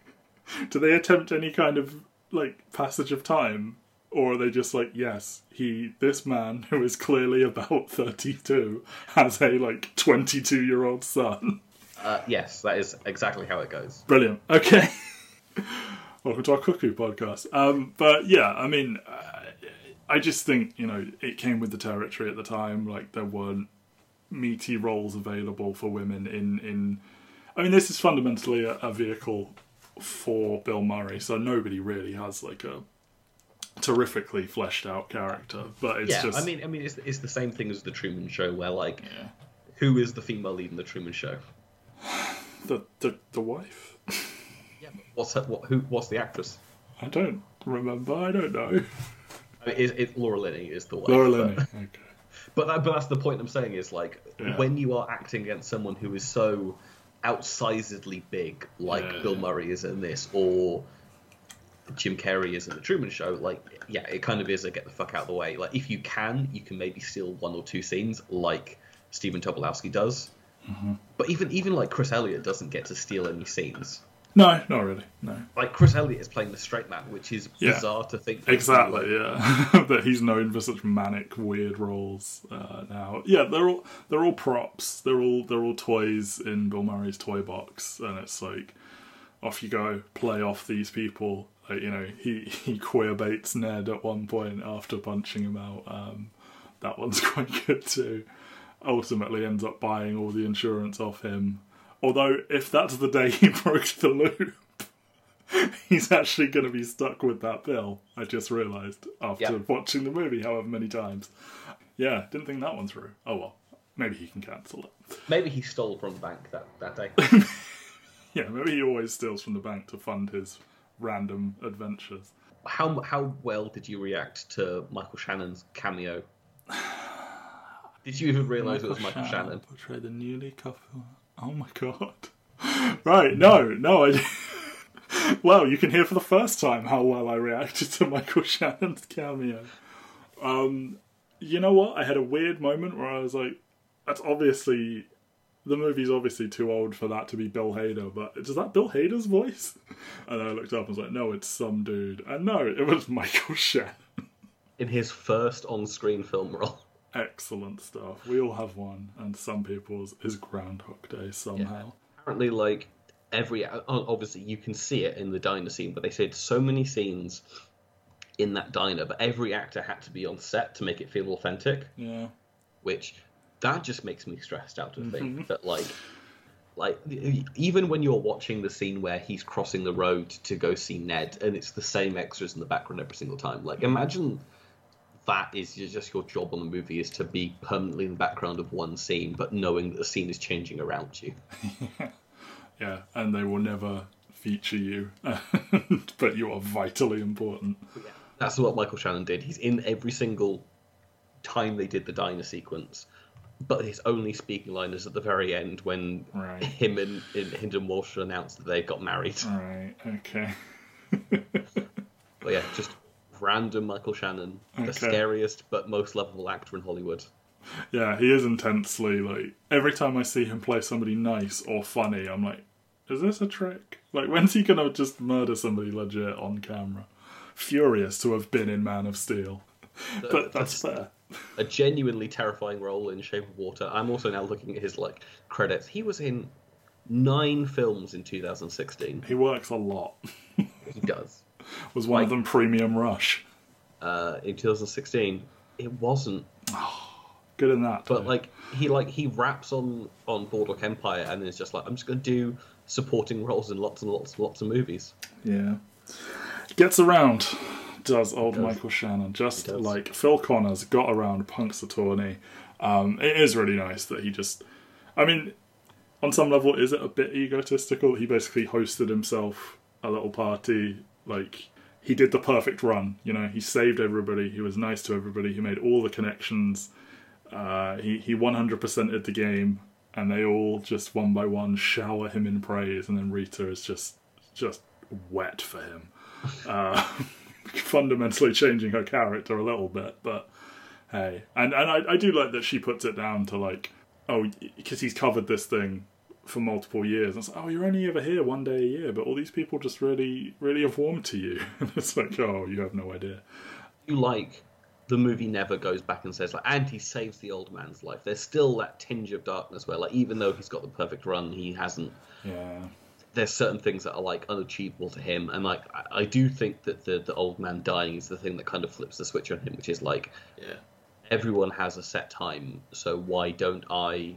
Do they attempt any kind of like passage of time, or are they just like, yes, he, this man who is clearly about thirty-two, has a like twenty-two-year-old son. Uh, yes, that is exactly how it goes. Brilliant. Okay. Welcome to our cuckoo podcast. Um, but yeah, I mean, uh, I just think you know it came with the territory at the time. Like there weren't meaty roles available for women in in. I mean, this is fundamentally a, a vehicle for Bill Murray, so nobody really has like a terrifically fleshed out character. But it's yeah, just I mean, I mean, it's, it's the same thing as the Truman Show, where like, yeah. who is the female lead in the Truman Show? the the the wife. Yeah, but what's her, what, who? What's the actress? I don't remember. I don't know. I mean, Laura Linney is the wife. Laura but- Linney. Okay. But that, but that's the point I'm saying is like Yeah. when you are acting against someone who is so outsizedly big, like Yeah. Bill Murray is in this, or Jim Carrey is in the Truman Show, like yeah, it kind of is a get the fuck out of the way. Like if you can, you can maybe steal one or two scenes, like Stephen Tobolowsky does. Mm-hmm. But even even like Chris Elliott doesn't get to steal any scenes. No, not really. No. Like Chris Elliott is playing the straight man, which is Yeah. bizarre to think. Exactly, yeah. that he's known for such manic, weird roles uh, now. Yeah, they're all they're all props. They're all they're all toys in Bill Murray's toy box, and it's like off you go, play off these people. Like you know, he he queer baits Ned at one point after punching him out. Um, that one's quite good too. Ultimately, ends up buying all the insurance off him. Although, if that's the day he broke the loop, he's actually going to be stuck with that bill. I just realised after Yeah. watching the movie however many times. Yeah, didn't think that one through. Oh well, maybe he can cancel it. Maybe he stole from the bank that, that day. Yeah, maybe he always steals from the bank to fund his random adventures. how how well did you react to Michael Shannon's cameo? Did you even realise it was Michael Shannon? portray the newly couple. Oh my god! Right? No, no. I. well, you can hear for the first time how well I reacted to Michael Shannon's cameo. Um, you know what? I had a weird moment where I was like, "That's obviously." The movie's obviously too old for that to be Bill Hader, but is that Bill Hader's voice? And I looked up and was like, no, it's some dude. And no, it was Michael Shannon. In his first on-screen film role. Excellent stuff. We all have one, and some people's is Groundhog Day somehow. Apparently, like every obviously you can see it in the diner scene, but they said so many scenes in that diner, but every actor had to be on set to make it feel authentic. Yeah. which that just makes me stressed out to think mm-hmm. that like like even when you're watching the scene where he's crossing the road to go see Ned and it's the same extras in the background every single time like imagine that is just your job on the movie is to be permanently in the background of one scene but knowing that the scene is changing around you Yeah, and they will never feature you, but you are vitally important. that's what Michael Shannon did he's in every single time they did the diner sequence but his only speaking line is at the very end when Right. him and, and Hynden Walch announced that they got married. Right, okay. But yeah, just random Michael Shannon, the scariest but most lovable actor in Hollywood. Yeah, he is intensely like every time I see him play somebody nice or funny, I'm like, is this a trick? Like when's he gonna just murder somebody legit on camera? Furious to have been in Man of Steel. But that's fair. A genuinely terrifying role in Shape of Water. I'm also now looking at his like credits. He was in nine films in 2016. He works a lot. He does. Was one of them Premium Rush. Uh, in 2016, it wasn't. Good in that. But too. like he like he raps on on Boardwalk Empire and is just like I'm just gonna do supporting roles in lots and lots and lots of movies. Yeah. Gets around, does old does. Michael Shannon. Just like Phil Connors got around Punxsutawney. Um, it is really nice that he just. I mean, on some level, is it a bit egotistical? He basically hosted himself a little party. Like, he did the perfect run. You know, he saved everybody. He was nice to everybody. He made all the connections. Uh, he, he 100%ed the game. And they all just one by one shower him in praise. And then Rita is just just wet for him. Uh, fundamentally changing her character a little bit, but hey. And and I, I do like that she puts it down to like, oh, because he's covered this thing for multiple years. And it's like, oh, you're only ever here one day a year, but all these people just really, really have warmed to you. And it's like, oh, you have no idea. you like the movie never goes back and says like and he saves the old man's life there's still that tinge of darkness where like even though he's got the perfect run he hasn't Yeah. there's certain things that are like unachievable to him and like i, I do think that the, the old man dying is the thing that kind of flips the switch on him which is like Yeah. everyone has a set time so why don't i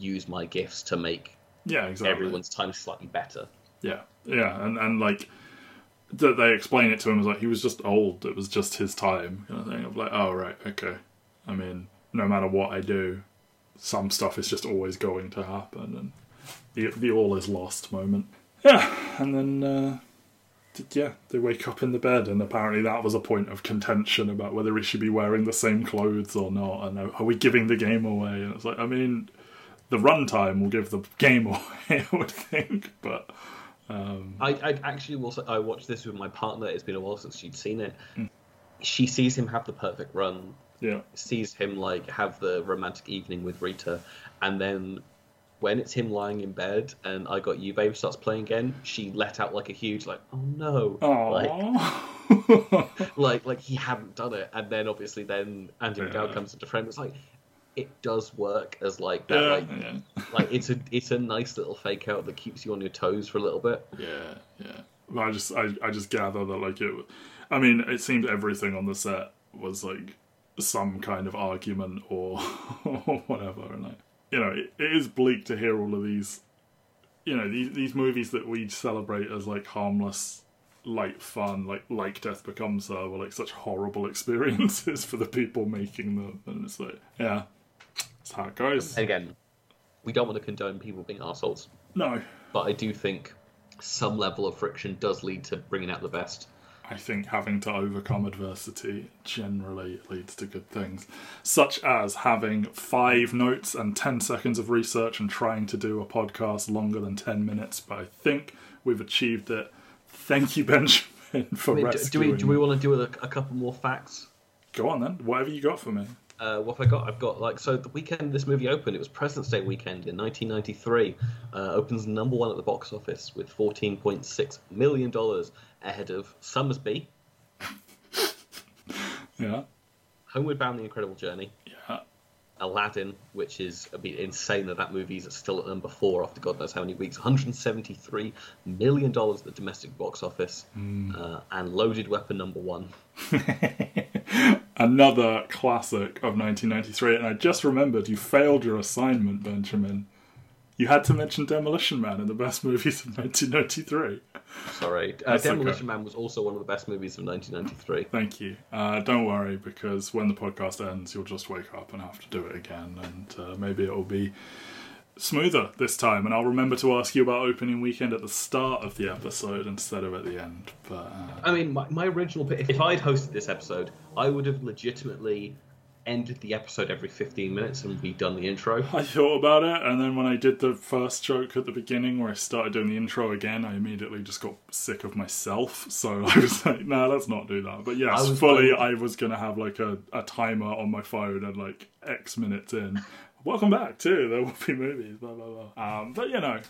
use my gifts to make Yeah, exactly. everyone's time slightly better Yeah, yeah, and and like that they explain it to him as like he was just old. It was just his time, kind of thing. Of like, oh right, okay. I mean, no matter what I do, some stuff is just always going to happen, and the the all is lost moment. Yeah, and then uh, yeah, they wake up in the bed, and apparently that was a point of contention about whether he should be wearing the same clothes or not, and are are we giving the game away? And it's like, I mean, the runtime will give the game away, I would think, but. I, I actually will say I watched this with my partner. It's been a while since she'd seen it. Hmm. She sees him have the perfect run, Yeah, sees him like have the romantic evening with Rita, and then when it's him lying in bed and I Got You Babe starts playing again, she let out like a huge like oh no, like Aww. like like he hadn't done it, and then obviously then Andie MacDowell Yeah. comes into frame. It's like it does work as like that yeah, like yeah, like it's a it's a nice little fake out that keeps you on your toes for a little bit. yeah, yeah. I just, I, I just gather that like it. I mean, it seemed everything on the set was like some kind of argument or, or whatever, and like you know, it, it is bleak to hear all of these you know these these movies that we celebrate as like harmless, light fun, like like Death Becomes Her, were like such horrible experiences for the people making them, and it's like yeah, that's how it goes. Again, we don't want to condone people being assholes, No, but I do think some level of friction does lead to bringing out the best. I think having to overcome adversity generally leads to good things, such as having five notes and 10 seconds of research and trying to do a podcast longer than 10 minutes. But I think we've achieved it. Thank you, Benjamin, for I mean, do, do rescuing. we do we want to do a, a couple more facts? Go on then. Whatever you got for me. Uh, what have I got? I've got like so the weekend this movie opened. It was President's Day weekend in 1993. Uh, opens number one at the box office with 14.6 million dollars ahead of Sommersby, Yeah. Homeward Bound: The Incredible Journey, Yeah. Aladdin, which is I mean insane that that movie is still at number four after God knows how many weeks. 173 million dollars at the domestic box office, uh, and Loaded Weapon number one. Another classic of 1993. And I just remembered you failed your assignment, Benjamin. You had to mention Demolition Man in the best movies of 1993. Sorry, uh, That's okay. Demolition Man was also one of the best movies of 1993. Thank you. Uh, don't worry, because when the podcast ends, you'll just wake up and have to do it again, and uh, maybe it'll be smoother this time. And I'll remember to ask you about opening weekend at the start of the episode instead of at the end. But uh, I mean, my, my original pick, if I'd hosted this episode, I would have legitimately ended the episode every 15 minutes and be done the intro. I thought about it, and then when I did the first joke at the beginning, where I started doing the intro again, I immediately just got sick of myself. So I was like, "Nah, let's not do that." But yes, I fully, I- I was gonna have like a, a timer on my phone and like X minutes in. Welcome back too. There will be movies. Blah blah blah. Um, but you know,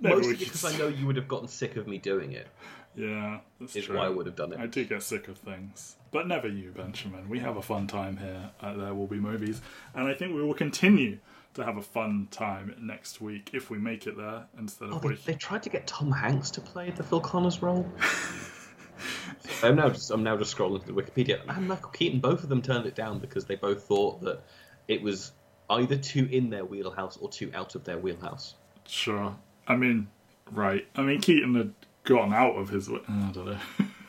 maybe Mostly we could- because I know you would have gotten sick of me doing it, Yeah, that's is true. why I would have done it. I do get sick of things. But never you, Benjamin. We have a fun time here at There Will Be Movies. And I think we will continue to have a fun time next week if we make it there instead Oh, of they, waiting. they tried to get Tom Hanks to play the Phil Connors role. I'm now just I'm now just scrolling through the Wikipedia. And Michael Keaton, both of them turned it down because they both thought that it was either too in their wheelhouse or too out of their wheelhouse. Sure. I mean, right. I mean, Keaton had gotten out of his. I don't know.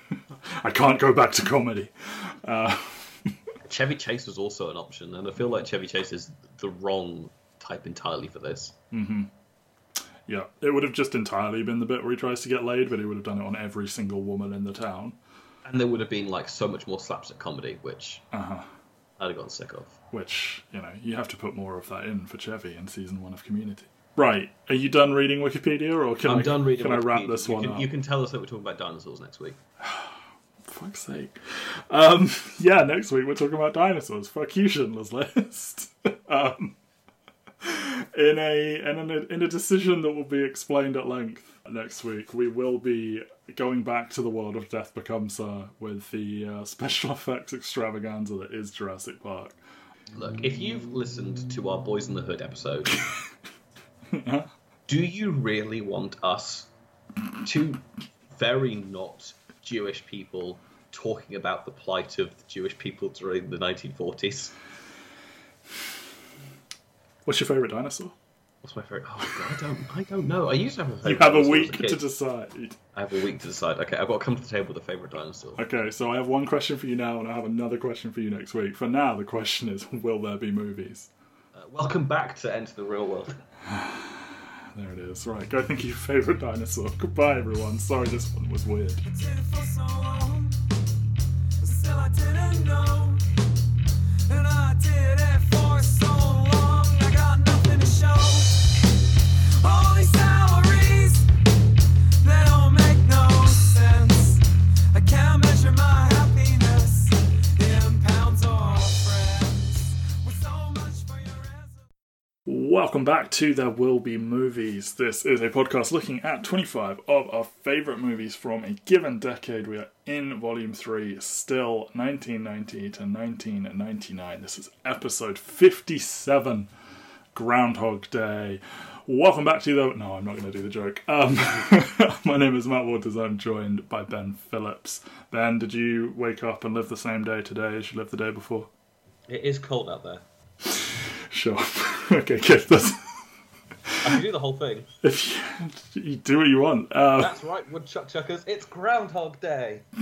I can't go back to comedy. Uh, Chevy Chase was also an option, and I feel like Chevy Chase is the wrong type entirely for this. yeah, it would have just entirely been the bit where he tries to get laid, but he would have done it on every single woman in the town. And there would have been like so much more slapstick comedy, which Uh huh. I'd have gotten sick of. Which, you know, you have to put more of that in for Chevy in season one of Community. Right. Are you done reading Wikipedia, or can I'm I, done reading. Can I wrap this you one can, up? You can tell us that we're talking about dinosaurs next week. fuck's sake. Um, yeah, next week we're talking about dinosaurs. Fuck you, Schindler's List. um, in a in a in a decision that will be explained at length next week, we will be going back to the world of Death Becomes Her with the uh, special effects extravaganza that is Jurassic Park. Look, if you've listened to our Boys in the Hood episode, do you really want us, two very not Jewish people, talking about the plight of the Jewish people during the 1940s? What's your favorite dinosaur? What's my favorite? Oh god, I don't, I don't know. I used to have a favorite. You have a week kid. to decide. I have a week to decide. Okay, I've got to come to the table with a favorite dinosaur. Okay, so I have one question for you now, and I have another question for you next week. For now, the question is: Will there be movies? Uh, welcome back to Enter the Real World. There it is. Right, go think of your favourite dinosaur. Goodbye, everyone. Sorry this one was weird. Welcome back to There Will Be Movies. This is a podcast looking at 25 of our favourite movies from a given decade. We are in Volume 3, still 1990 to 1999. This is episode 57, Groundhog Day. Welcome back to the. No, I'm not going to do the joke. Um, my name is Matt Waters. I'm joined by Ben Phillips. Ben, did you wake up and live the same day today as you lived the day before? It is cold out there. Sure. okay, good. That's, I can do the whole thing. If you, you do what you want. Uh, That's right, woodchuck chuckers. It's Groundhog Day.